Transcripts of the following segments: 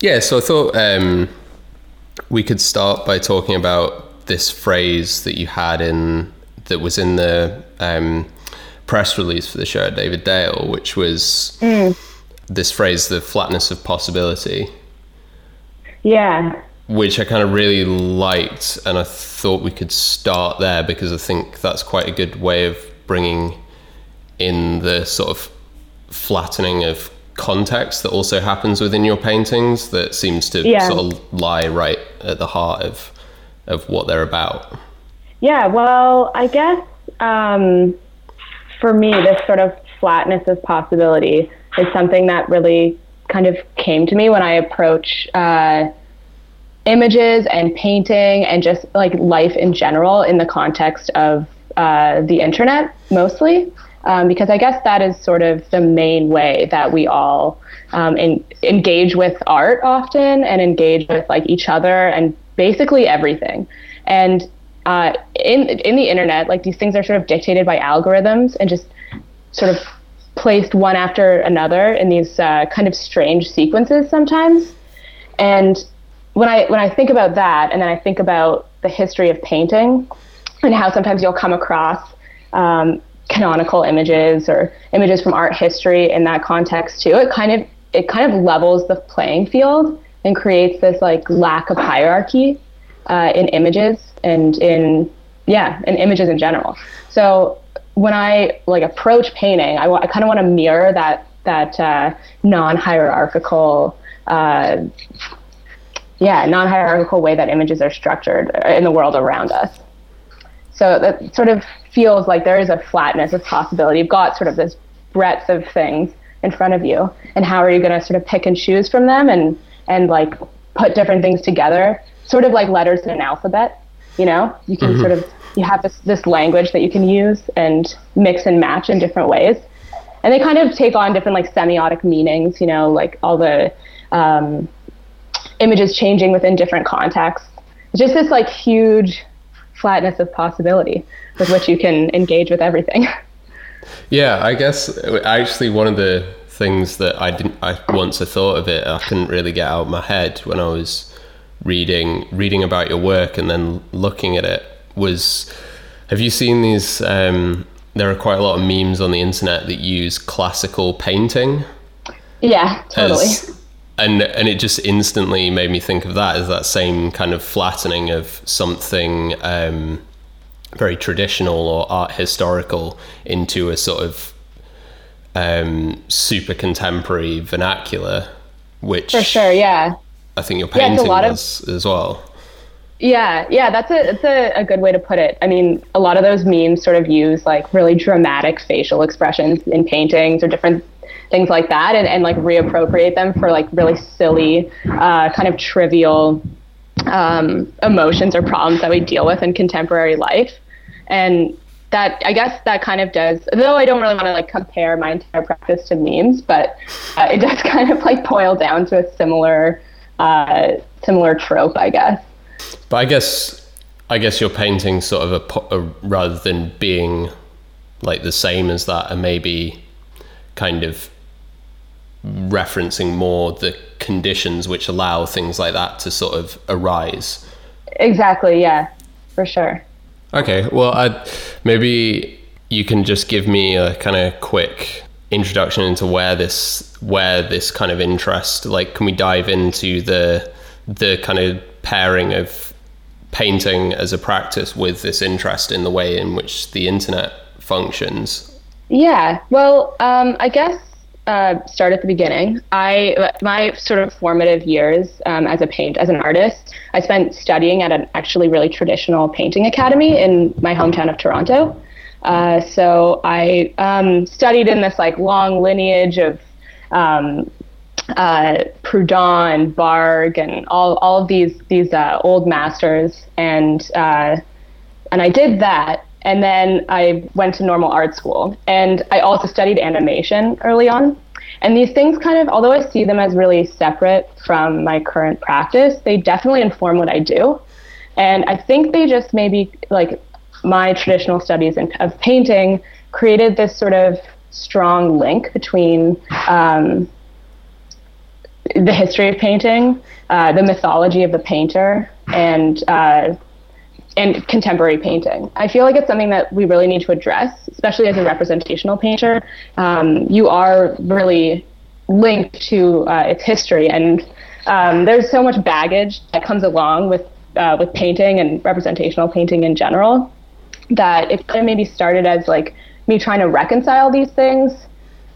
Yeah, so I thought um, we could start by talking about this phrase that you had in that was in the um, press release for the show, David Dale, which was mm. this phrase, the flatness of possibility. Yeah. Which I kind of really liked, and I thought we could start there because I think that's quite a good way of bringing in the sort of flattening of context that also happens within your paintings that seems to yeah. sort of lie right at the heart of of what they're about. Yeah, well, I guess um, for me, this sort of flatness of possibility is something that really kind of came to me when I approach uh, images and painting and just like life in general in the context of uh, the internet mostly. Um, because I guess that is sort of the main way that we all um, in, engage with art often and engage with like each other and basically everything. And uh, in in the internet, like these things are sort of dictated by algorithms and just sort of placed one after another in these uh, kind of strange sequences sometimes. And when I when I think about that, and then I think about the history of painting and how sometimes you'll come across um, canonical images or images from art history in that context too, it kind of it kind of levels the playing field and creates this like lack of hierarchy uh, in images and in yeah in images in general. So when i like approach painting i, I kind of want to mirror that that uh, non-hierarchical uh, yeah non-hierarchical way that images are structured in the world around us. So that sort of feels like there is a flatness of possibility you've got sort of this breadth of things in front of you and how are you going to sort of pick and choose from them and and like put different things together sort of like letters in an alphabet. You know, you can mm-hmm. sort of you have this this language that you can use and mix and match in different ways, and they kind of take on different like semiotic meanings. You know, like all the um, images changing within different contexts. Just this like huge flatness of possibility with which you can engage with everything. Yeah, I guess actually one of the things that I didn't I once I thought of it I couldn't really get out of my head when I was reading reading about your work and then looking at it was have you seen these um, there are quite a lot of memes on the internet that use classical painting yeah totally as, and and it just instantly made me think of that as that same kind of flattening of something um, very traditional or art historical into a sort of um, super contemporary vernacular which for sure yeah I think you're painting yeah, as, as well. Yeah, yeah, that's a that's a, a good way to put it. I mean, a lot of those memes sort of use like really dramatic facial expressions in paintings or different things like that, and, and like reappropriate them for like really silly, uh, kind of trivial um, emotions or problems that we deal with in contemporary life. And that I guess that kind of does. Though I don't really want to like compare my entire practice to memes, but uh, it does kind of like boil down to a similar uh, similar trope, I guess. But I guess I guess you're painting sort of a, a rather than being like the same as that, and maybe kind of referencing more the conditions which allow things like that to sort of arise. Exactly. Yeah, for sure. Okay. Well, I'd, maybe you can just give me a kind of quick introduction into where this where this kind of interest like can we dive into the the kind of pairing of painting as a practice with this interest in the way in which the internet functions yeah well um, i guess uh, start at the beginning. I my sort of formative years um, as a paint as an artist i spent studying at an actually really traditional painting academy in my hometown of toronto. Uh, so I um, studied in this like long lineage of um, uh, Prud'hon, Bargue, and all, all of these these uh, old masters, and uh, and I did that, and then I went to normal art school, and I also studied animation early on. And these things kind of, although I see them as really separate from my current practice, they definitely inform what I do. And I think they just maybe like my traditional studies in, of painting created this sort of strong link between um, the history of painting, uh, the mythology of the painter, and uh, and contemporary painting. I feel like it's something that we really need to address, especially as a representational painter. Um, you are really linked to uh, its history, and um, there's so much baggage that comes along with uh, with painting and representational painting in general that it kind of maybe started as like me trying to reconcile these things,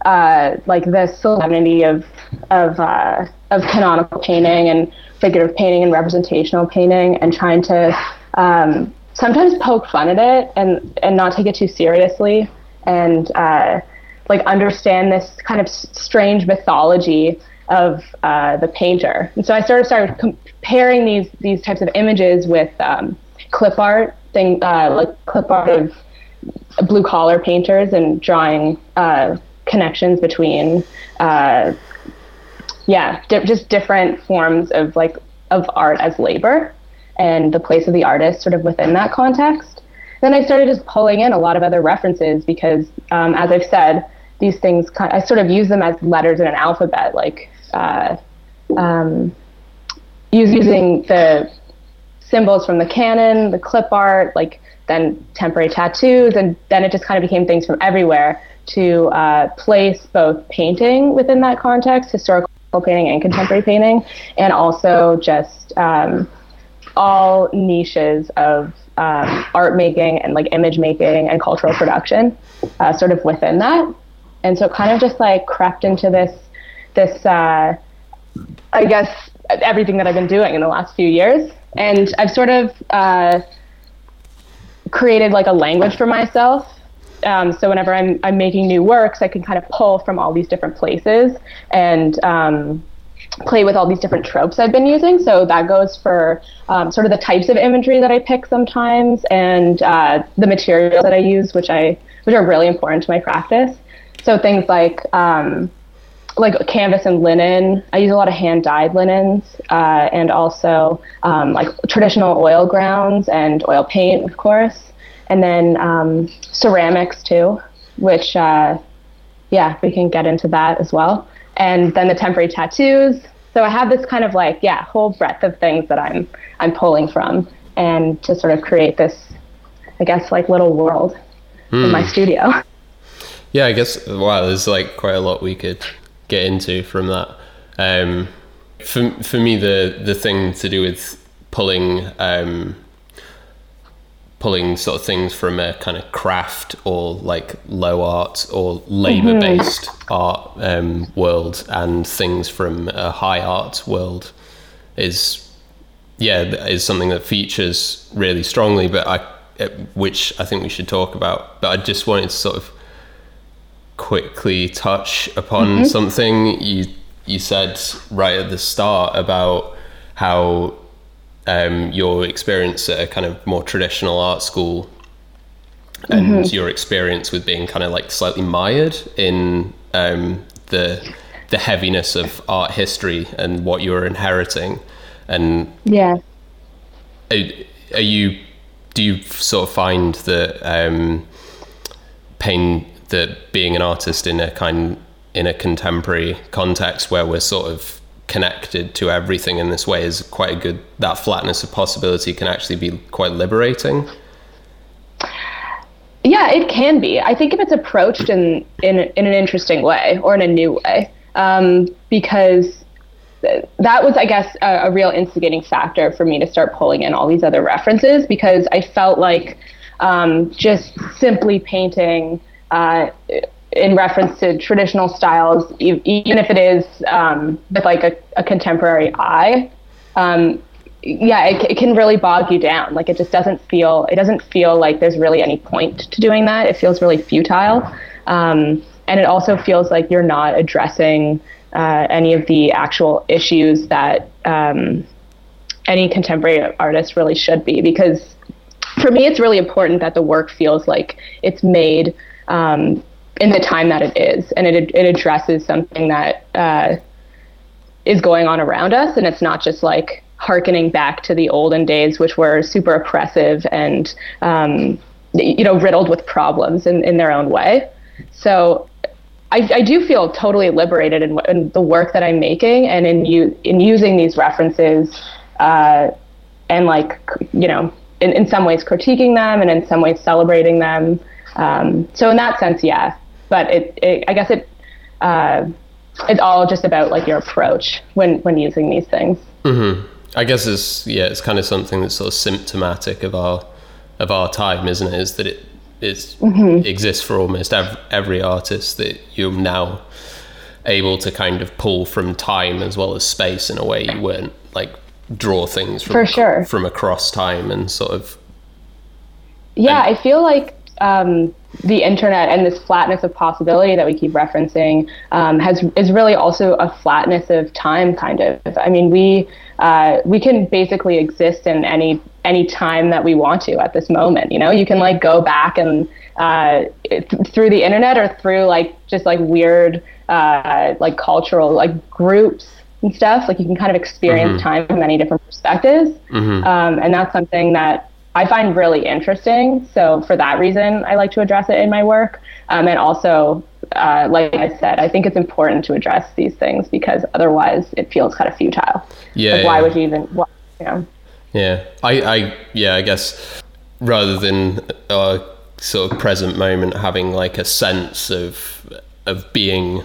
uh, like the solemnity of of uh, of canonical painting and figurative painting and representational painting, and trying to um, sometimes poke fun at it and and not take it too seriously, and uh, like understand this kind of strange mythology of uh, the painter. And so I sort of started comparing these these types of images with um, clip art, thing uh, like clip art of blue collar painters, and drawing uh, connections between, uh, yeah, di- just different forms of like of art as labor, and the place of the artist sort of within that context. Then I started just pulling in a lot of other references because, um, as I've said, these things I sort of use them as letters in an alphabet, like uh, um, using the symbols from the canon, the clip art, like then temporary tattoos, and then it just kind of became things from everywhere to uh, place both painting within that context, historical painting and contemporary painting, and also just um, all niches of um, art making and like image making and cultural production, uh, sort of within that and so it kind of just like crept into this this uh, I guess everything that I've been doing in the last few years, and I've sort of uh, created like a language for myself. Um, so whenever I'm I'm making new works, I can kind of pull from all these different places and um, play with all these different tropes I've been using. So that goes for um, sort of the types of imagery that I pick sometimes, and uh, the materials that I use, which I which are really important to my practice. So things like um, like canvas and linen. I use a lot of hand dyed linens uh, and also um, like traditional oil grounds and oil paint, of course, and then um, ceramics too, which uh, yeah, we can get into that as well. And then the temporary tattoos. So I have this kind of like yeah whole breadth of things that I'm I'm pulling from, and to sort of create this, I guess like little world mm. in my hmm. studio. Yeah, I guess wow, there's like quite a lot we could get into from that. Um, for for me, the the thing to do with pulling um, pulling sort of things from a kind of craft or like low art or labor based mm-hmm. art um, world and things from a high art world is yeah is something that features really strongly but I which I think we should talk about but I just wanted to sort of quickly touch upon mm-hmm. something you you said right at the start about how um, your experience at a kind of more traditional art school and mm-hmm. your experience with being kind of like slightly mired in um, the the heaviness of art history and what you're inheriting and yeah are, are you do you sort of find that um, pain that being an artist in a kind in a contemporary context where we're sort of connected to everything in this way is quite a good that flatness of possibility can actually be quite liberating. Yeah it can be. I think if it's approached in in, in an interesting way or in a new way um, because that was i guess a, a, real instigating factor for me to start pulling in all these other references because i felt like um, just simply painting uh, in reference to traditional styles, even if it is um, with like a, a contemporary eye. Um, yeah, it, it, can really bog you down. Like it just doesn't feel it doesn't feel like there's really any point to doing that. It feels really futile, um, and it also feels like you're not addressing uh, any of the actual issues that um, any contemporary artist really should be. Because for me, it's really important that the work feels like it's made um, in the time that it is, and it it addresses something that uh, is going on around us, and it's not just like harkening back to the olden days, which were super oppressive and um, you know riddled with problems in, in their own way. So I, I do feel totally liberated in, in, the work that I'm making and in you in using these references uh, and like you know in, in some ways critiquing them and in some ways celebrating them. Um, so in that sense, yeah. But it, it I guess it uh, it's all just about like your approach when when using these things. Mm-hmm. I guess it's yeah, it's kind of something that's sort of symptomatic of our of our time, isn't it? Is that it is mm-hmm. exists for almost every, every artist that you're now able to kind of pull from time as well as space in a way you weren't like draw things from for sure from across time and sort of yeah and, i feel like um, the internet and this flatness of possibility that we keep referencing um, has is really also a flatness of time kind of i mean we uh, we can basically exist in any any time that we want to at this moment you know you can like go back and uh, th- through the internet or through like just like weird uh, like cultural like groups and stuff like you can kind of experience mm-hmm. time from many different perspectives mm-hmm. um, and that's something that I find really interesting. So for that reason, I like to address it in my work. Um, and also, uh, like I said, I think it's important to address these things because otherwise it feels kind of futile. Yeah. Like, why yeah. would you even, why, you know? Yeah. I, I, yeah, I guess rather than a sort of present moment having like a sense of, of being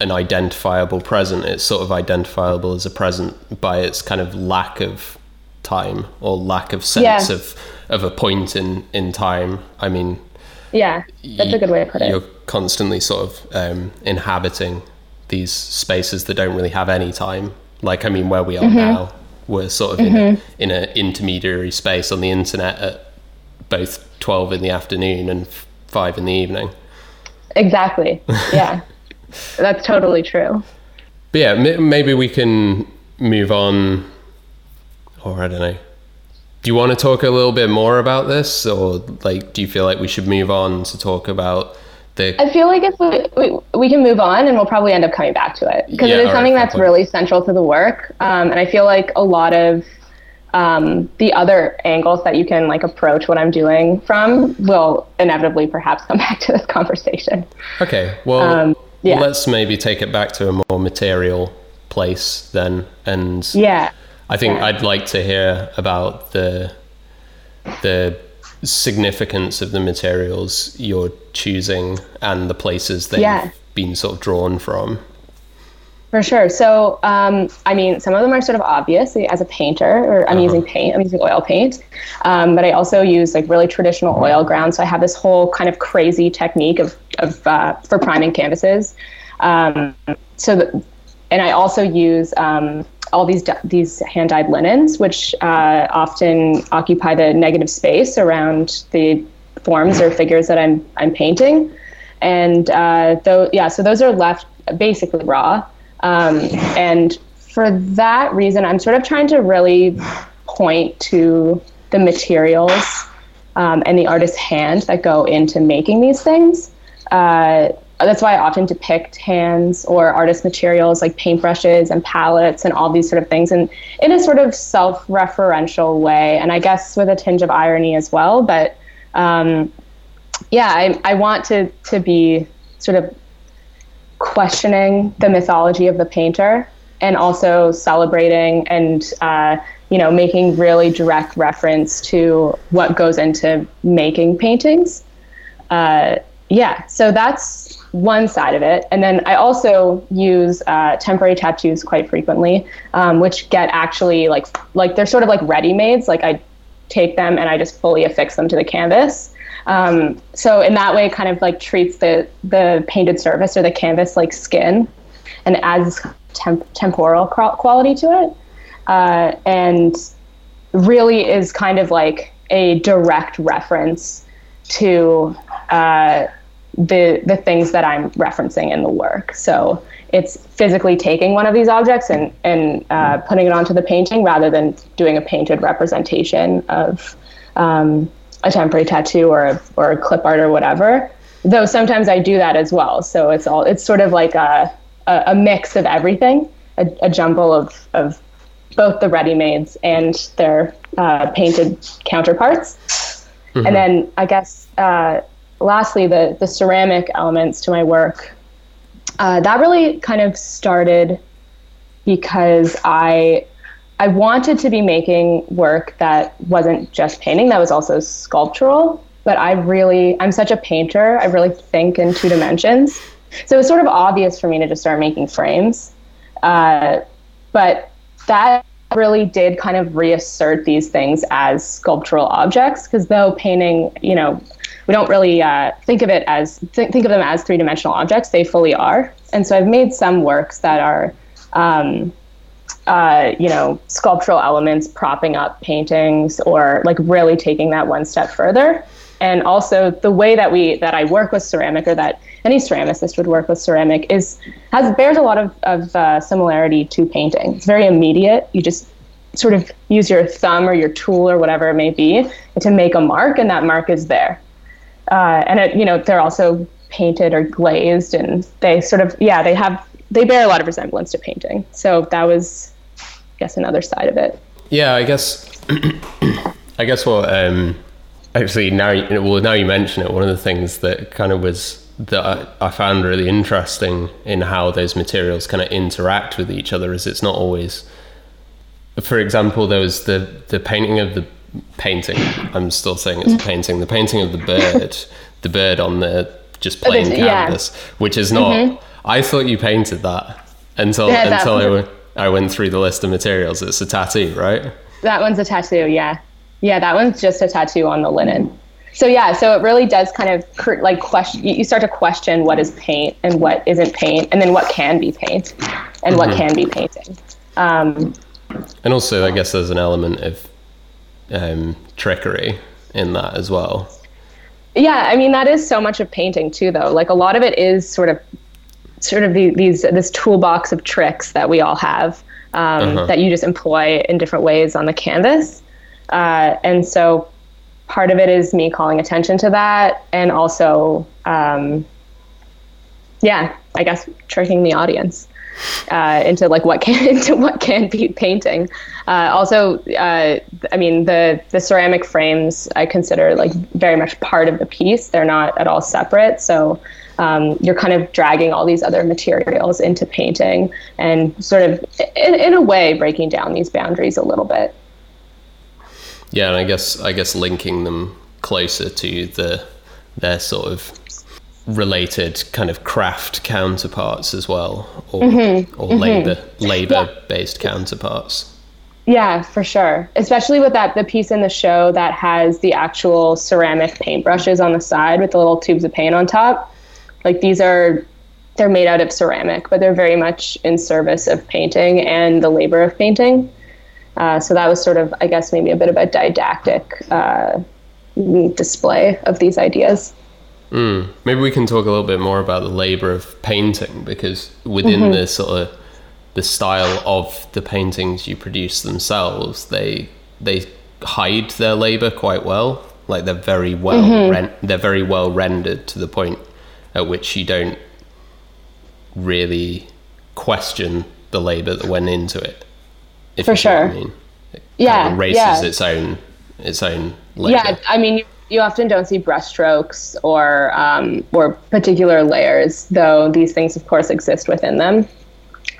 an identifiable present, it's sort of identifiable as a present by its kind of lack of time or lack of sense yeah. of of a point in in time. I mean, yeah, that's a good way to put it. You're constantly sort of um, inhabiting these spaces that don't really have any time. Like, I mean, where we are mm-hmm. now, we're sort of mm-hmm. in an intermediary space on the internet at both twelve in the afternoon and five in the evening. Exactly. Yeah, that's totally true. But yeah, m- maybe we can move on or I don't know. Do you want to talk a little bit more about this, or like, do you feel like we should move on to talk about the? I feel like if we we, we can move on, and we'll probably end up coming back to it because yeah, it is something right, that's really central to the work, um, and I feel like a lot of um, the other angles that you can like approach what I'm doing from will inevitably perhaps come back to this conversation. Okay, well, um, yeah. let's maybe take it back to a more material place then, and yeah I think I'd like to hear about the the significance of the materials you're choosing and the places they've yeah. been sort of drawn from. For sure. So, um, I mean, some of them are sort of obvious as a painter, or I'm uh-huh. using paint, I'm using oil paint. Um, but I also use like really traditional oil ground. So I have this whole kind of crazy technique of, of uh, for priming canvases. Um, so, the, and I also use um, all these these hand dyed linens, which uh, often occupy the negative space around the forms or figures that I'm I'm painting, and uh, though yeah, so those are left basically raw, um, and for that reason, I'm sort of trying to really point to the materials um, and the artist's hand that go into making these things. Uh, that's why I often depict hands or artist materials like paintbrushes and palettes and all these sort of things, and in a sort of self-referential way, and I guess with a tinge of irony as well. But um, yeah, I, I want to to be sort of questioning the mythology of the painter and also celebrating and uh, you know making really direct reference to what goes into making paintings. Uh, yeah, so that's one side of it. And then I also use uh, temporary tattoos quite frequently, um, which get actually like like they're sort of like ready mades. Like I take them and I just fully affix them to the canvas. Um, so in that way, it kind of like treats the the painted surface or the canvas like skin, and adds temp- temporal quality to it, uh, and really is kind of like a direct reference to. Uh, the the things that I'm referencing in the work. So it's physically taking one of these objects and and uh, putting it onto the painting rather than doing a painted representation of um, a temporary tattoo or a, or a clip art or whatever. Though sometimes I do that as well. So it's all it's sort of like a a, a mix of everything, a, a, jumble of of both the ready-mades and their uh, painted counterparts. Mm-hmm. And then I guess. Uh, lastly, the, the ceramic elements to my work uh, that really kind of started because I I wanted to be making work that wasn't just painting, that was also sculptural. But I really, I'm such a painter. I really think in two dimensions. So it was sort of obvious for me to just start making frames. Uh, but that really did kind of reassert these things as sculptural objects because though painting, you know, we don't really uh, think of it as th- think of them as three dimensional objects. They fully are. And so I've made some works that are um, uh, you know, sculptural elements propping up paintings or like really taking that one step further. And also the way that we that I work with ceramic or that any ceramicist would work with ceramic is has bears a lot of, of uh, similarity to painting. It's very immediate. You just sort of use your thumb or your tool or whatever it may be to make a mark, and that mark is there. Uh, and it, you know, they're also painted or glazed, and they sort of yeah, they have they bear a lot of resemblance to painting. So that was, I guess, another side of it. Yeah, I guess. I guess what um, actually now well now you mention it, one of the things that kind of was that I, I found really interesting in how those materials kind of interact with each other is it's not always. For example, there was the the painting of the painting. I'm still saying it's a painting. The painting of the bird, the bird on the just plain canvas, yeah. which is not. Mm-hmm I thought you painted that until yeah, until I went, I went through the list of materials. It's a tattoo, right? That one's a tattoo. Yeah, yeah. That one's just a tattoo on the linen. So yeah, so it really does kind of like question. You start to question what is paint and what isn't paint, and then what can be paint and mm-hmm. what can be painting. Um, and also, I guess there's an element of um, trickery in that as well. Yeah, I mean that is so much of painting too, though. Like a lot of it is sort of sort of the, these this toolbox of tricks that we all have um, uh-huh. that you just employ in different ways on the canvas. Uh, and so part of it is me calling attention to that and also um, yeah i guess tricking the audience uh, into like what can into what can be painting. Uh, also uh, i mean the the ceramic frames i consider like very much part of the piece. They're not at all separate. So um, you're kind of dragging all these other materials into painting and sort of, in, in a way, breaking down these boundaries a little bit. Yeah, and I guess I guess linking them closer to the their sort of related kind of craft counterparts as well, or mm-hmm. or mm-hmm. labor labor yeah. based counterparts. Yeah, for sure. Especially with that the piece in the show that has the actual ceramic paintbrushes on the side with the little tubes of paint on top. Like these are they're made out of ceramic, but they're very much in service of painting and the labor of painting. Uh, so that was sort of, I guess, maybe a bit of a didactic uh, display of these ideas. Mm. Maybe we can talk a little bit more about the labor of painting because within mm-hmm. the sort of the style of the paintings you produce themselves, they they hide their labor quite well. Like they're very well mm-hmm. ren- they're very well rendered to the point at which you don't really question the labor that went into it. For sure. I mean. It yeah. Kind of erases yeah. its own its own labor. Yeah, I mean you, often don't see brushstrokes or um, or particular layers, though these things of course exist within them.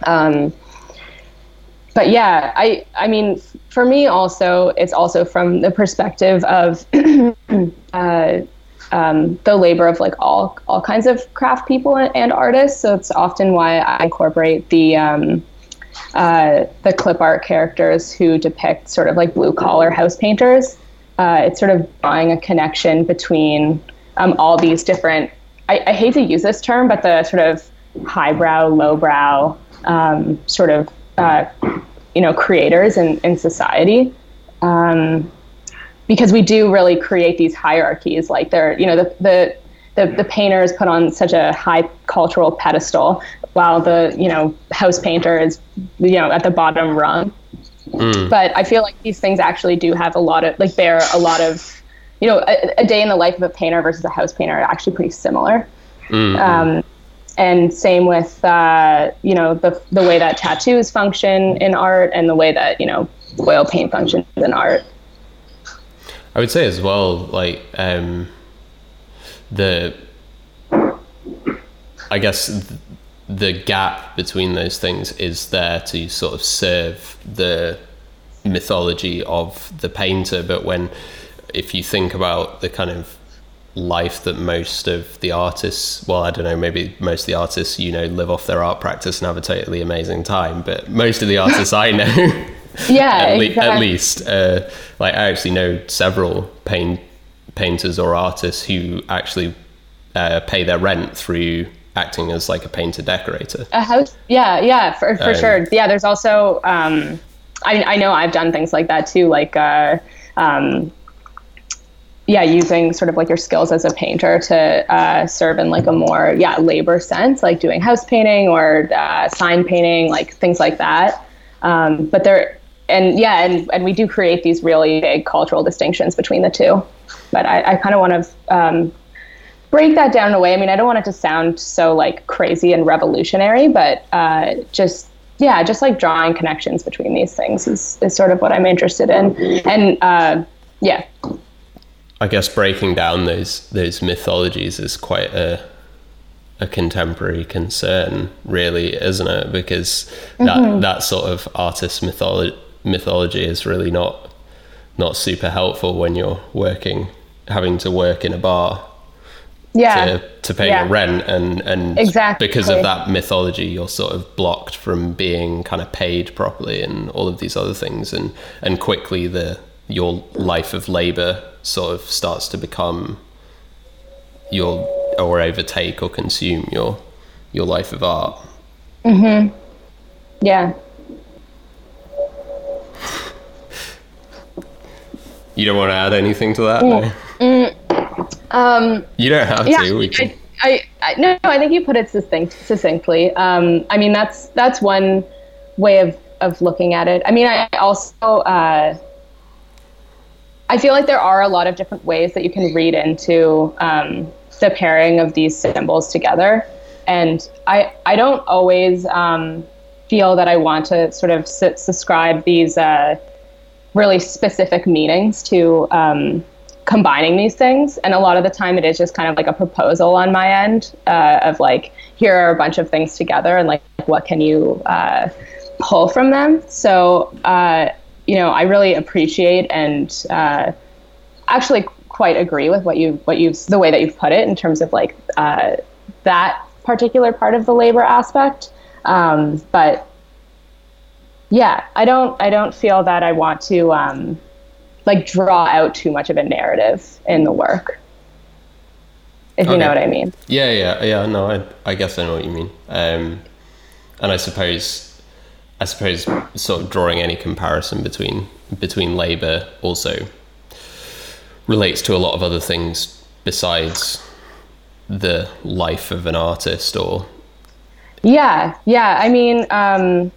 Um, but yeah, I I mean for me also it's also from the perspective of uh, um, the labor of like all all kinds of craft people and, and artists. So it's often why I incorporate the um, uh, the clip art characters who depict sort of like blue collar house painters. Uh, it's sort of drawing a connection between um, all these different. I, I, hate to use this term, but the sort of highbrow, lowbrow um, sort of uh, you know creators in in society. Um, because we do really create these hierarchies like they're you know the the the, the painter is put on such a high cultural pedestal while the you know house painter is you know at the bottom rung mm. but i feel like these things actually do have a lot of like bear a lot of you know a, a day in the life of a painter versus a house painter are actually pretty similar mm. um, and same with uh, you know the the way that tattoos function in art and the way that you know oil paint functions in art I would say as well, like um, the, I guess the gap between those things is there to sort of serve the mythology of the painter but when if you think about the kind of life that most of the artists well i don't know maybe most of the artists you know live off their art practice and have a totally amazing time but most of the artists i know yeah at, le- exactly. at least uh, like i actually know several paint painters or artists who actually uh, pay their rent through acting as like a painter decorator. A house? Yeah yeah for, for Um, sure. Yeah there's also um I, I know i've done things like that too like uh um yeah using sort of like your skills as a painter to uh, serve in like a more yeah labor sense like doing house painting or uh, sign painting like things like that. Um, but there and yeah and, and we do create these really big cultural distinctions between the two. But i, I kind of want to um, break that down in a way. I mean, I don't want it to sound so like crazy and revolutionary, but uh, just yeah, just like drawing connections between these things is, is sort of what I'm interested in. And uh, yeah, I guess breaking down those those mythologies is quite a a contemporary concern, really, isn't it? Because that that sort of artist mythology mythology is really not not super helpful when you're working having to work in a bar yeah, to, to pay Yeah. your rent and and Exactly. because of that mythology you're sort of blocked from being kind of paid properly and all of these other things and and quickly the your life of labor sort of starts to become your or overtake or consume your your life of art Mm hmm. yeah. you don't want to add anything to that no? Um, you don't have yeah, to I, I, I, no, I think you put it succinct, succinctly. Um, I mean, that's that's one way of, of looking at it. I mean, I also uh, I feel like there are a lot of different ways that you can read into um, the pairing of these symbols together, and I I don't always um, feel that I want to sort of su- subscribe these uh, really specific meanings to um, combining these things. And a lot of the time, it is just kind of like a proposal on my end uh, of like, here are a bunch of things together, and like, what can you uh, pull from them? So, uh, you know, I really appreciate and uh, actually quite agree with what you what you the way that you've put it in terms of like uh, that particular part of the labor aspect. Um, but yeah, I don't I don't feel that I want to um, like draw out too much of a narrative in the work. If you know what I mean. Yeah, yeah, yeah. No, I, I guess I know what you mean. Um, and I suppose, I suppose, sort of drawing any comparison between between labor also relates to a lot of other things besides the life of an artist or Yeah, yeah. I mean, um,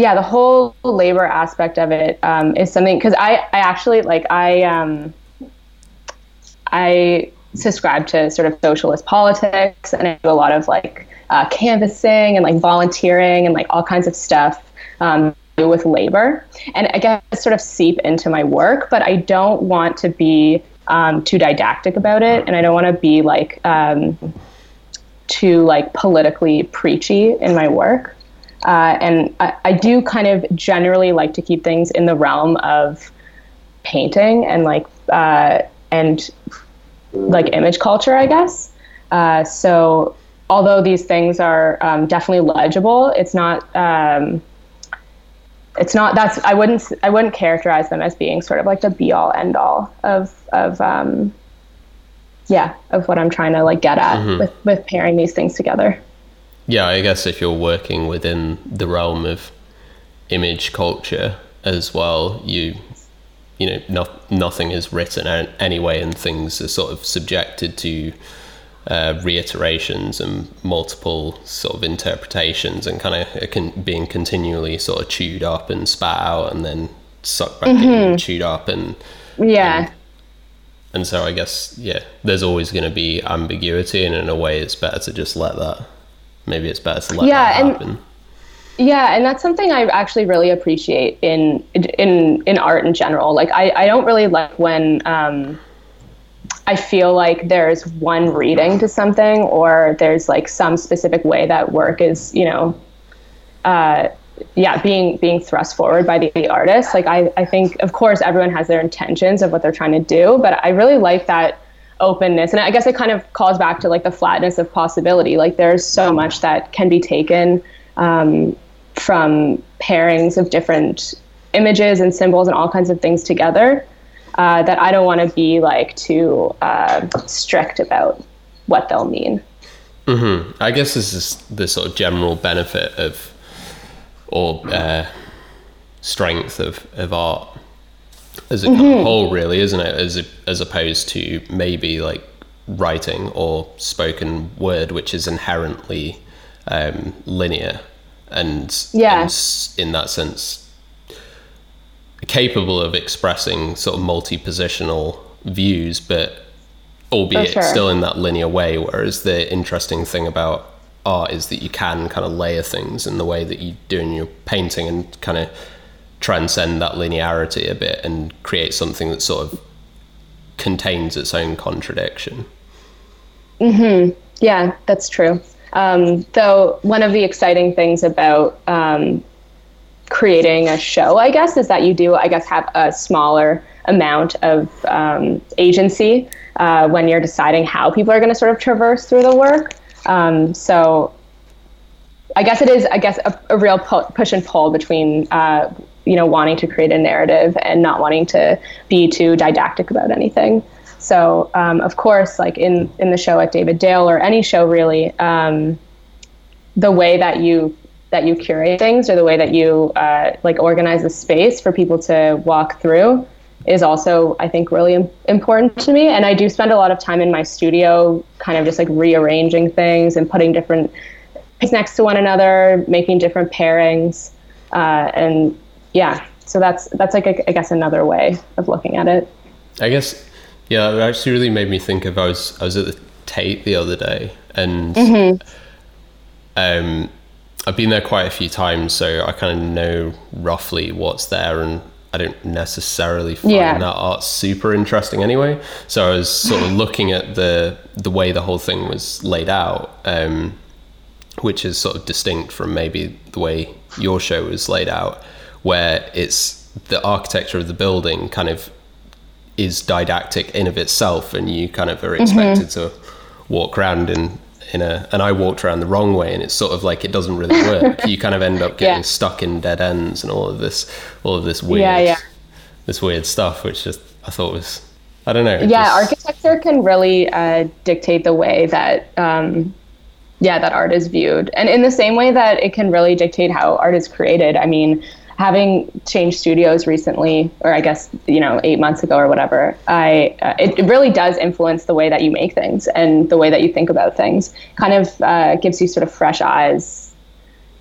yeah, the whole labor aspect of it um, is something because I, I actually like I, um, I subscribe to sort of socialist politics and I do a lot of like uh, canvassing and like volunteering and like all kinds of stuff um, with labor, and I guess sort of seep into my work, but I don't want to be um, too didactic about it, and I don't want to be like um, too like politically preachy in my work. Uh, and I, I do kind of generally like to keep things in the realm of painting and like uh, and like image culture, I guess. Uh, so although these things are um, definitely legible, it's not. Um, it's not. That's. I wouldn't. I wouldn't characterize them as being sort of like the be all end all of of um, yeah of what I'm trying to like get at with with pairing these things together. Yeah, I guess if you're working within the realm of image culture as well, you you know, no, nothing is written an- anyway, and things are sort of subjected to uh, reiterations and multiple sort of interpretations, and kind of being continually sort of chewed up and spat out, and then sucked back in and chewed up, and Yeah. and so I guess yeah, there's always going to be ambiguity, and in a way, it's better to just let that. Maybe it's better to let Yeah, that and- happen. Yeah, and that's something I actually really appreciate in in in art in general. Like I, I don't really like when um, I feel like there's one reading to something, or there's like some specific way that work is, you know, uh, yeah, being being thrust forward by the, the artist. Like I, I think, of course, everyone has their intentions of what they're trying to do, but I really like that openness, and I guess it kind of calls back to like the flatness of possibility. Like there's so much that can be taken um, from pairings of different images and symbols and all kinds of things together uh, that I don't want to be like too uh, strict about what they'll mean. Mm-hmm. I guess this is the sort of general benefit of or uh, strength of, of art as a mm-hmm. whole, really, isn't it? As as opposed to maybe like writing or spoken word, which is inherently um, linear and, yeah. and in that sense capable of expressing sort of multi-positional views, but albeit sure. still in that linear way. Whereas the interesting thing about art is that you can kind of layer things in the way that you do in your painting and kind of transcend that linearity a bit and create something that sort of contains its own contradiction. Hmm. Yeah, that's true. Um, though one of the exciting things about um, creating a show, I guess, is that you do, I guess, have a smaller amount of um, agency uh, when you're deciding how people are going to sort of traverse through the work. Um, so I guess it is, I guess, a, a real pu- push and pull between, uh, you know, wanting to create a narrative and not wanting to be too didactic about anything. So, um, of course, like in, in the show at David Dale or any show really, um, the way that you that you curate things or the way that you uh, like organize the space for people to walk through is also I think really Im- important to me. And I do spend a lot of time in my studio, kind of just like rearranging things and putting different things next to one another, making different pairings, uh, and yeah. So that's that's like a, I guess another way of looking at it. I guess yeah, it actually really made me think of I was I was at the Tate the other day and. Mm-hmm. Um, I've been there quite a few times, so I kind of know roughly what's there, and I don't necessarily find yeah. that art super interesting anyway. So I was sort of looking at the the way the whole thing was laid out, um, which is sort of distinct from maybe the way your show was laid out, where it's the architecture of the building kind of is didactic in of itself, and you kind of are mm-hmm. expected mm-hmm. to walk around and in a and I walked around the wrong way and it's sort of like it doesn't really work. you kind of end up getting yeah. stuck in dead ends and all of this all of this weird yeah, yeah. this weird stuff which just I thought was I don't know. Yeah, just... architecture can really uh, dictate the way that um, yeah, that art is viewed. And in the same way that it can really dictate how art is created. I mean, having changed studios recently, or I guess you know eight months ago or whatever, I uh, it, really does influence the way that you make things and the way that you think about things. Kind of uh, gives you sort of fresh eyes,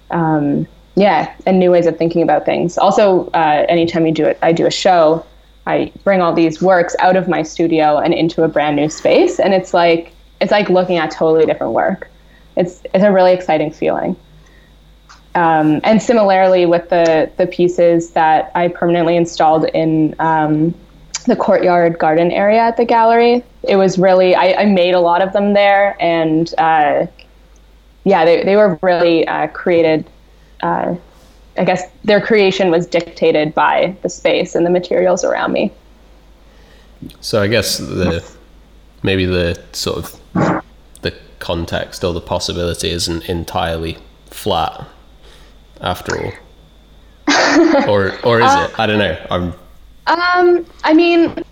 um, yeah, and new ways of thinking about things. Also, uh, anytime you do it, I do a show. I bring all these works out of my studio and into a brand new space, and it's like it's like looking at totally different work. It's it's a really exciting feeling. Um, and similarly with the the pieces that I permanently installed in um, the courtyard garden area at the gallery, it was really I, I made a lot of them there, and uh, yeah, they they were really uh, created. Uh, I guess their creation was dictated by the space and the materials around me. So I guess the maybe the sort of the context or the possibility isn't entirely flat after all? or or is uh, it? I don't know. I'm. Um, I mean,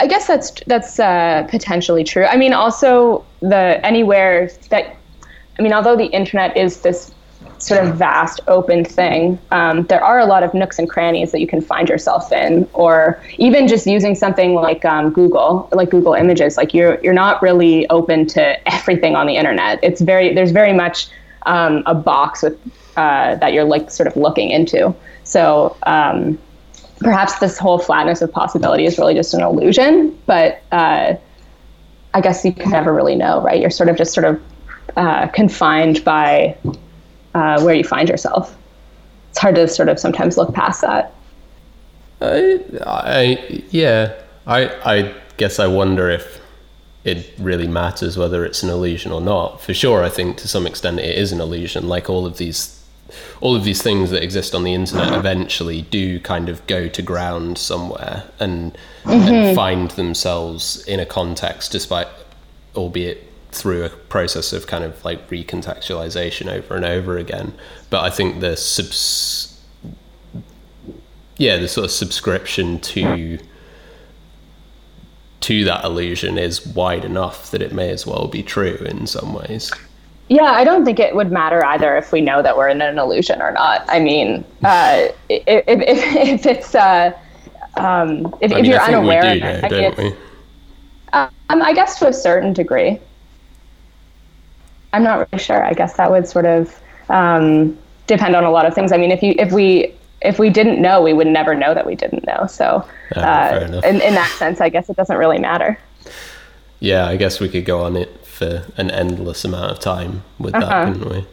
I guess that's that's uh, potentially true. I mean, also the anywhere that, I mean, although the internet is this sort of vast open thing, um, there are a lot of nooks and crannies that you can find yourself in, or even just using something like um, Google, like Google Images. Like you're you're not really open to everything on the internet. It's very there's very much um, a box with uh, that you're like sort of looking into. So um, perhaps this whole flatness of possibility is really just an illusion, but uh, I guess you can never really know, right? You're sort of just sort of uh, confined by uh, where you find yourself. It's hard to sort of sometimes look past that. I, I yeah, I, I guess I wonder if it really matters whether it's an illusion or not. For sure, I think to some extent it is an illusion. Like all of these, all of these things that exist on the internet eventually do kind of go to ground somewhere and, and mm-hmm. find themselves in a context, despite, albeit through a process of kind of like recontextualization over and over again. But I think the subs, yeah, the sort of subscription to to that illusion is wide enough that it may as well be true in some ways. Yeah, I don't think it would matter either if we know that we're in an illusion or not. I mean, uh, if, if, if it's uh, um, if, I if you're unaware do, it, I mean, don't we? um, I guess to a certain degree. I'm not really sure. I guess that would sort of um, depend on a lot of things. I mean, if you if we if we didn't know, we would never know that we didn't know. So, fair uh, in, in that sense, I guess it doesn't really matter. Yeah, I guess we could go on it for an endless amount of time with that, Uh-huh. couldn't we?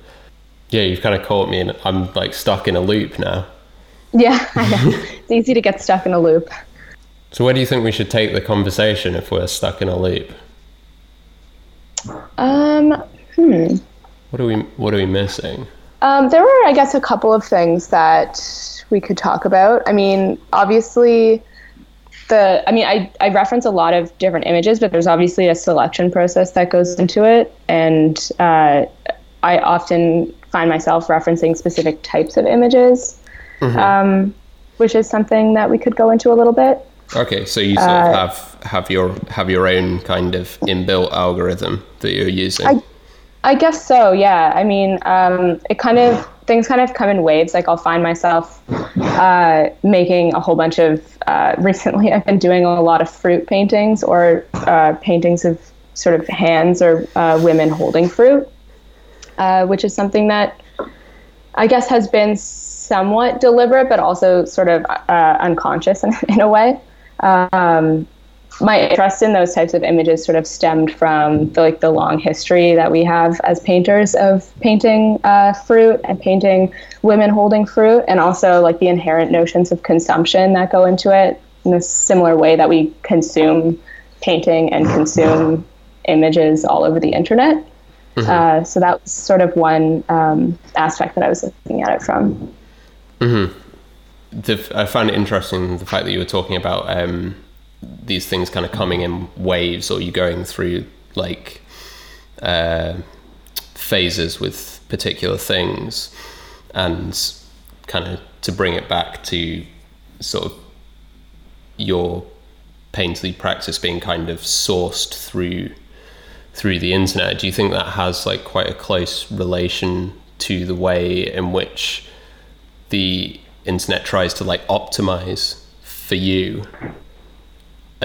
Yeah, you've kind of caught me, and I'm like stuck in a loop now. Yeah, I know. it's easy to get stuck in a loop. So, where do you think we should take the conversation if we're stuck in a loop? Um, hmm. What are we What are we missing? Um, there were, I guess, a couple of things that we could talk about. I mean, obviously, the I mean, I, I reference a lot of different images, but there's obviously a selection process that goes into it, and uh, I often find myself referencing specific types of images, um, which is something that we could go into a little bit. Okay, so you sort of have have your have your own kind of inbuilt algorithm that you're using. I- I guess so. Yeah. I mean, um, it kind of things kind of come in waves. Like I'll find myself uh, making a whole bunch of. Uh, recently, I've been doing a lot of fruit paintings or uh, paintings of sort of hands or uh, women holding fruit, uh, which is something that I guess has been somewhat deliberate, but also sort of uh, unconscious in, in a way. Um, my interest in those types of images sort of stemmed from the, like the long history that we have as painters of painting uh, fruit and painting women holding fruit, and also like the inherent notions of consumption that go into it in a similar way that we consume painting and consume images all over the internet. Uh, so that was sort of one um, aspect that I was looking at it from. the, I found it interesting the fact that you were talking about um, these things kind of coming in waves, or you going through like uh, phases with particular things, and kind of to bring it back to sort of your painterly practice being kind of sourced through through the internet. Do you think that has like quite a close relation to the way in which the internet tries to like optimize for you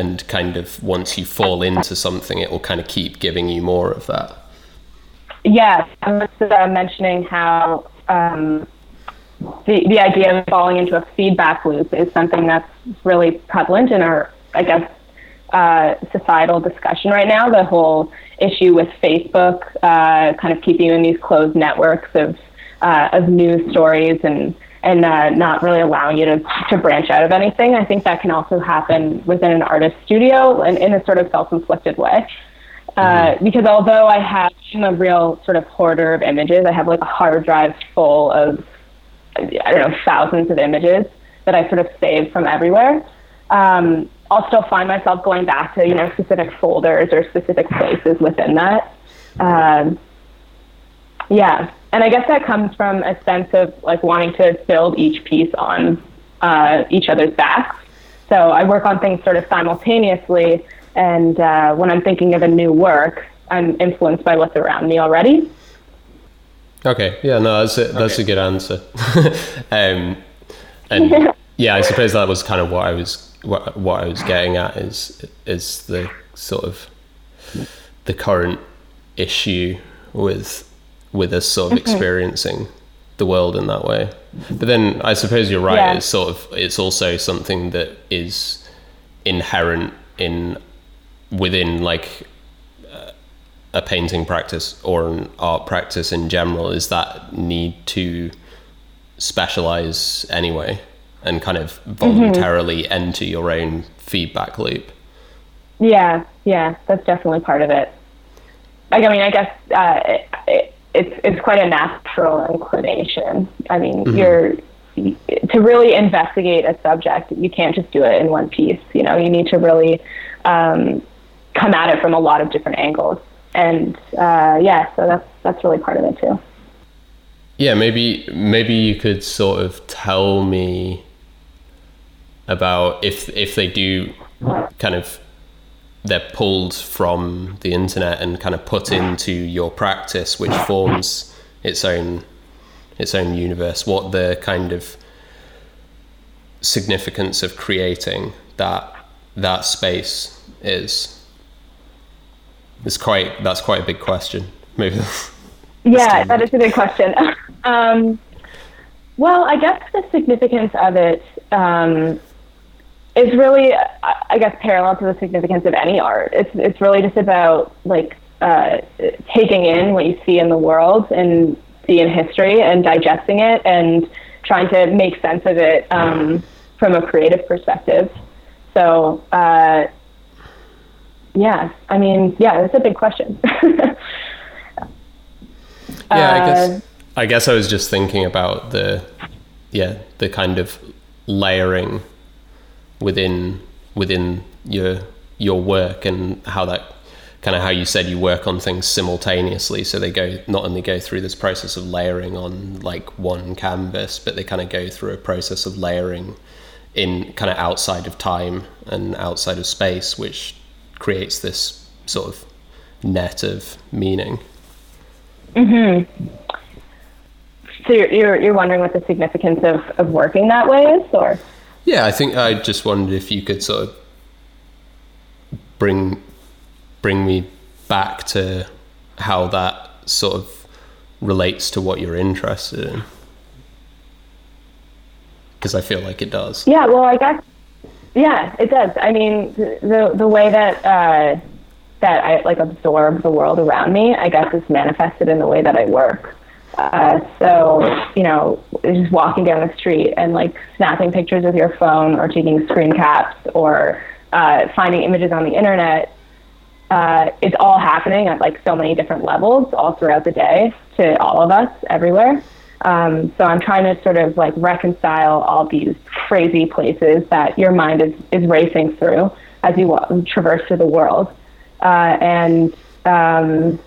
and kind of once you fall into something it will kind of keep giving you more of that Yeah, I was uh, mentioning how um, the the idea of falling into a feedback loop is something that's really prevalent in our, I guess, uh, societal discussion right now. The whole issue with Facebook uh, kind of keeping you in these closed networks of uh, of news stories and and uh, not really allowing you to, to branch out of anything. I think that can also happen within an artist studio and in a sort of self-inflicted way. Uh, because although I have I'm a real sort of hoarder of images, I have like a hard drive full of I don't know thousands of images that I sort of save from everywhere. Um, I'll still find myself going back to you know specific folders or specific places within that. Um, yeah, and I guess that comes from a sense of like wanting to build each piece on uh, each other's backs. So I work on things sort of simultaneously, and uh, when I'm thinking of a new work, I'm influenced by what's around me already. okay yeah no that's a, that's a good answer um, and yeah i suppose that was kind of what i was what, what i was getting at is is the sort of the current issue with with us sort of experiencing the world in that way but then i suppose you're right Yeah. it's sort of it's also something that is inherent in within like uh, a painting practice or an art practice in general is that need to specialize anyway and kind of voluntarily enter your own feedback loop Yeah, yeah, that's definitely part of it. Like, I mean, I guess uh, it, it, it's it's quite a natural inclination. I mean, mm-hmm. you're to really investigate a subject, you can't just do it in one piece. You know, you need to really um, come at it from a lot of different angles. And uh, yeah, so that's that's really part of it too. Yeah, maybe maybe you could sort of tell me about if if they do kind of they're pulled from the internet and kind of put into your practice, which forms its own its own universe. What the kind of significance of creating that that space is. It's quite that's quite a big question. Maybe. yeah, that is a big question. um, well, I guess the significance of it um, is really, I guess, parallel to the significance of any art. It's it's really just about like uh, taking in what you see in the world and see in history and digesting it and trying to make sense of it um, from a creative perspective. So, uh, yeah, I mean, yeah, that's a big question. yeah, I guess. Uh, I guess I was just thinking about the, yeah, the kind of layering within within your your work and how that kind of how you said you work on things simultaneously. So they go not only go through this process of layering on like one canvas but they kind of go through a process of layering in kind of outside of time and outside of space which creates this sort of net of meaning. Mhm so you're, you're, you're wondering what the significance of, of working that way is or yeah, I think I just wondered if you could sort of bring bring me back to how that sort of relates to what you're interested in. Because I feel like it does. Yeah, well, I guess yeah, it does. I mean, the the way that uh, that I like absorb the world around me, I guess, is manifested in the way that I work. Uh, so, you know, just walking down the street and like snapping pictures with your phone or taking screen caps or uh, finding images on the internet, uh, it's all happening at like so many different levels all throughout the day to all of us everywhere. Um, so I'm trying to sort of like reconcile all these crazy places that your mind is, is racing through as you traverse through the world. Uh, and um,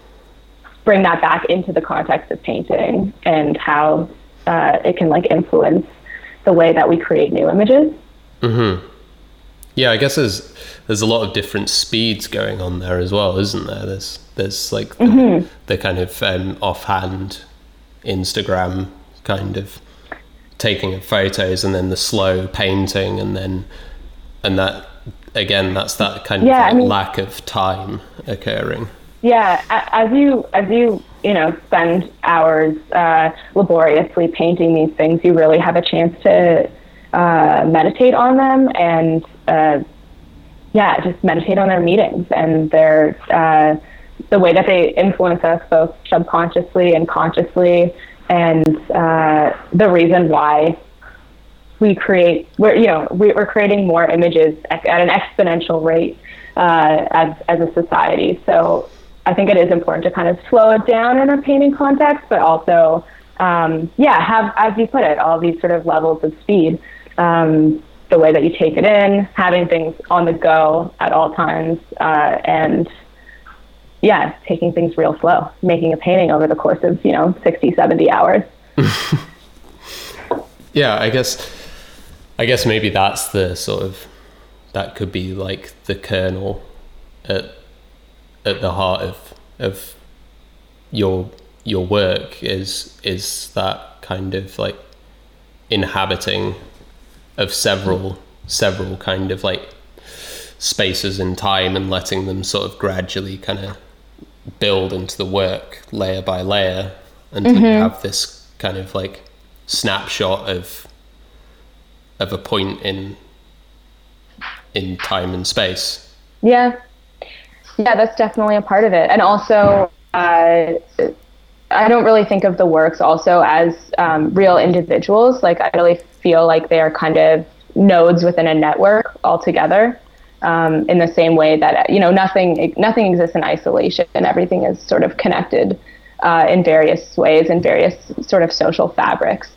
bring that back into the context of painting and how uh, it can like influence the way that we create new images. Mm-hmm. Yeah, I guess there's there's a lot of different speeds going on there as well, isn't there? There's there's like the, mm-hmm. the kind of um, offhand Instagram kind of taking of photos, and then the slow painting, and then and that again, that's that kind yeah, of like I mean, lack of time occurring yeah as you as you you know spend hours uh, laboriously painting these things you really have a chance to uh, meditate on them and uh, yeah just meditate on their meetings and their uh, the way that they influence us both subconsciously and consciously and uh, the reason why we create we're you know we're creating more images at an exponential rate uh, as as a society. So I think it is important to kind of slow it down in a painting context, but also, um, yeah, have, as you put it, all these sort of levels of speed. Um, the way that you take it in, having things on the go at all times, uh, and yeah, taking things real slow, making a painting over the course of, you know, 60, 70 hours. yeah, I guess, I guess maybe that's the sort of, that could be like the kernel at at the heart of of your your work is is that kind of like inhabiting of several several kind of like spaces in time and letting them sort of gradually kind of build into the work layer by layer until mm-hmm. you have this kind of like snapshot of of a point in in time and space yeah yeah, that's definitely a part of it. And also, uh, I don't really think of the works also as um, real individuals. Like, I really feel like they are kind of nodes within a network altogether. um, in the same way that you know nothing nothing exists in isolation and everything is sort of connected uh, in various ways in various sort of social fabrics.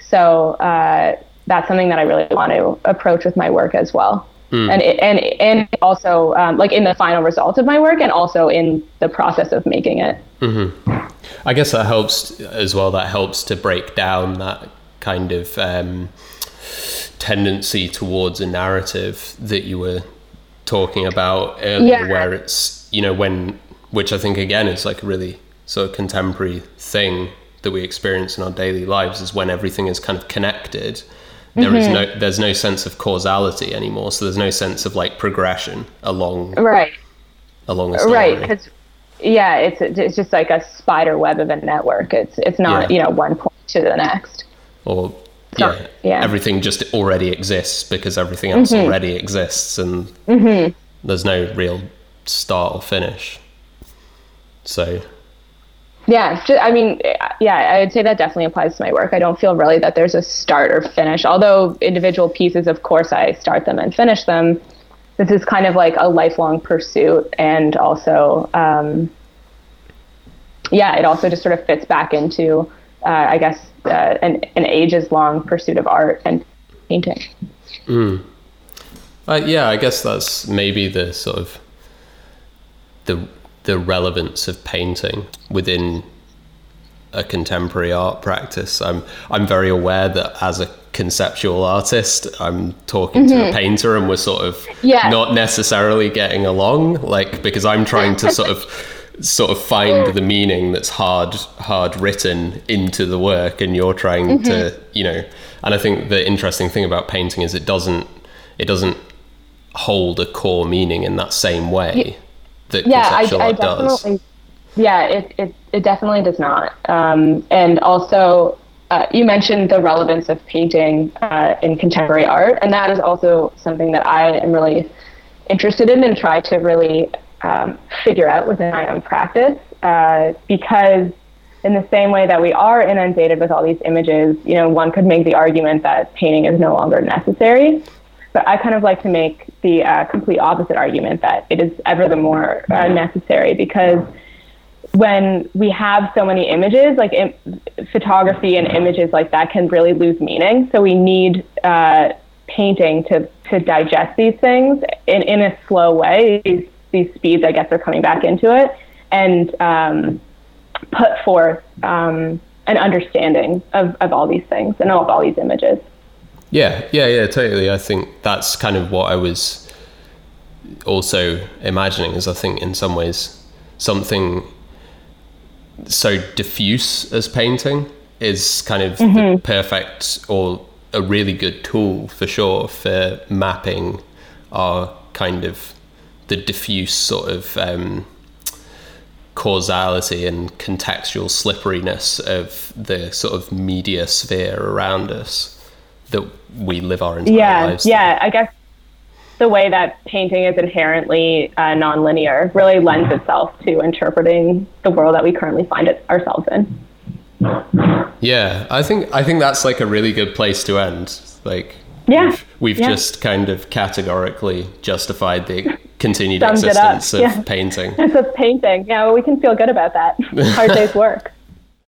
So uh, that's something that I really want to approach with my work as well. Mm. And and and also um, like in the final result of my work, and also in the process of making it. Mm-hmm. I guess that helps as well. That helps to break down that kind of um, tendency towards a narrative that you were talking about earlier, yeah. where it's you know when which I think again is like a really sort of contemporary thing that we experience in our daily lives is when everything is kind of connected. There mm-hmm. is no there's no sense of causality anymore, so there's no sense of like progression along right along a story. right because yeah, it's it's just like a spider web of a network. It's it's not yeah. you know one point to the next. Or yeah, yeah, everything just already exists because everything else mm-hmm. already exists, and mm-hmm. there's no real start or finish. So. Yeah, I mean, yeah, I would say that definitely applies to my work. I don't feel really that there's a start or finish. Although individual pieces, of course, I start them and finish them this is kind of like a lifelong pursuit and also um, yeah it also just sort of fits back into uh, i guess uh, an, an ages long pursuit of art and painting mm. uh, yeah i guess that's maybe the sort of the the relevance of painting within a contemporary art practice. I'm I'm very aware that as a conceptual artist, I'm talking mm-hmm. to a mm-hmm. painter and we're sort of yeah. not necessarily getting along, like because I'm trying to sort of sort of find the meaning that's hard hard written into the work and you're trying mm-hmm. to you know and I think the interesting thing about painting is it doesn't it doesn't hold a core meaning in that same way that yeah, I, I art does yeah, it, it, it definitely does not. Um, and also, uh, you mentioned the relevance of painting uh, in contemporary art, and that is also something that I am really interested in and try to really um, figure out within my own practice. Uh, because in the same way that we are inundated with all these images, you know, one could make the argument that painting is no longer necessary. But I kind of like to make the uh, complete opposite argument that it is ever the more uh, necessary because when we have so many images, like Im- photography and images like that can really lose meaning. So we need uh, painting to, to digest these things in, in a slow way. These, these speeds, I guess, are coming back into it and um, put forth um, an understanding of, of all these things and all of all these images. Yeah, yeah, yeah, totally. I think that's kind of what I was also imagining, is I think in some ways something so diffuse as painting is kind of mm-hmm. the perfect or a really good tool for sure for mapping our kind of the diffuse sort of um, causality and contextual slipperiness of the sort of media sphere around us that we live our entire yeah, lives. Yeah, I guess the way that painting is inherently uh, nonlinear really lends itself to interpreting the world that we currently find it ourselves in. Yeah, I think I think that's like a really good place to end. Like, yeah, we've, we've yeah. just kind of categorically justified the continued existence of yeah. painting. It's a painting. Yeah, well, we can feel good about that. Hard day's work.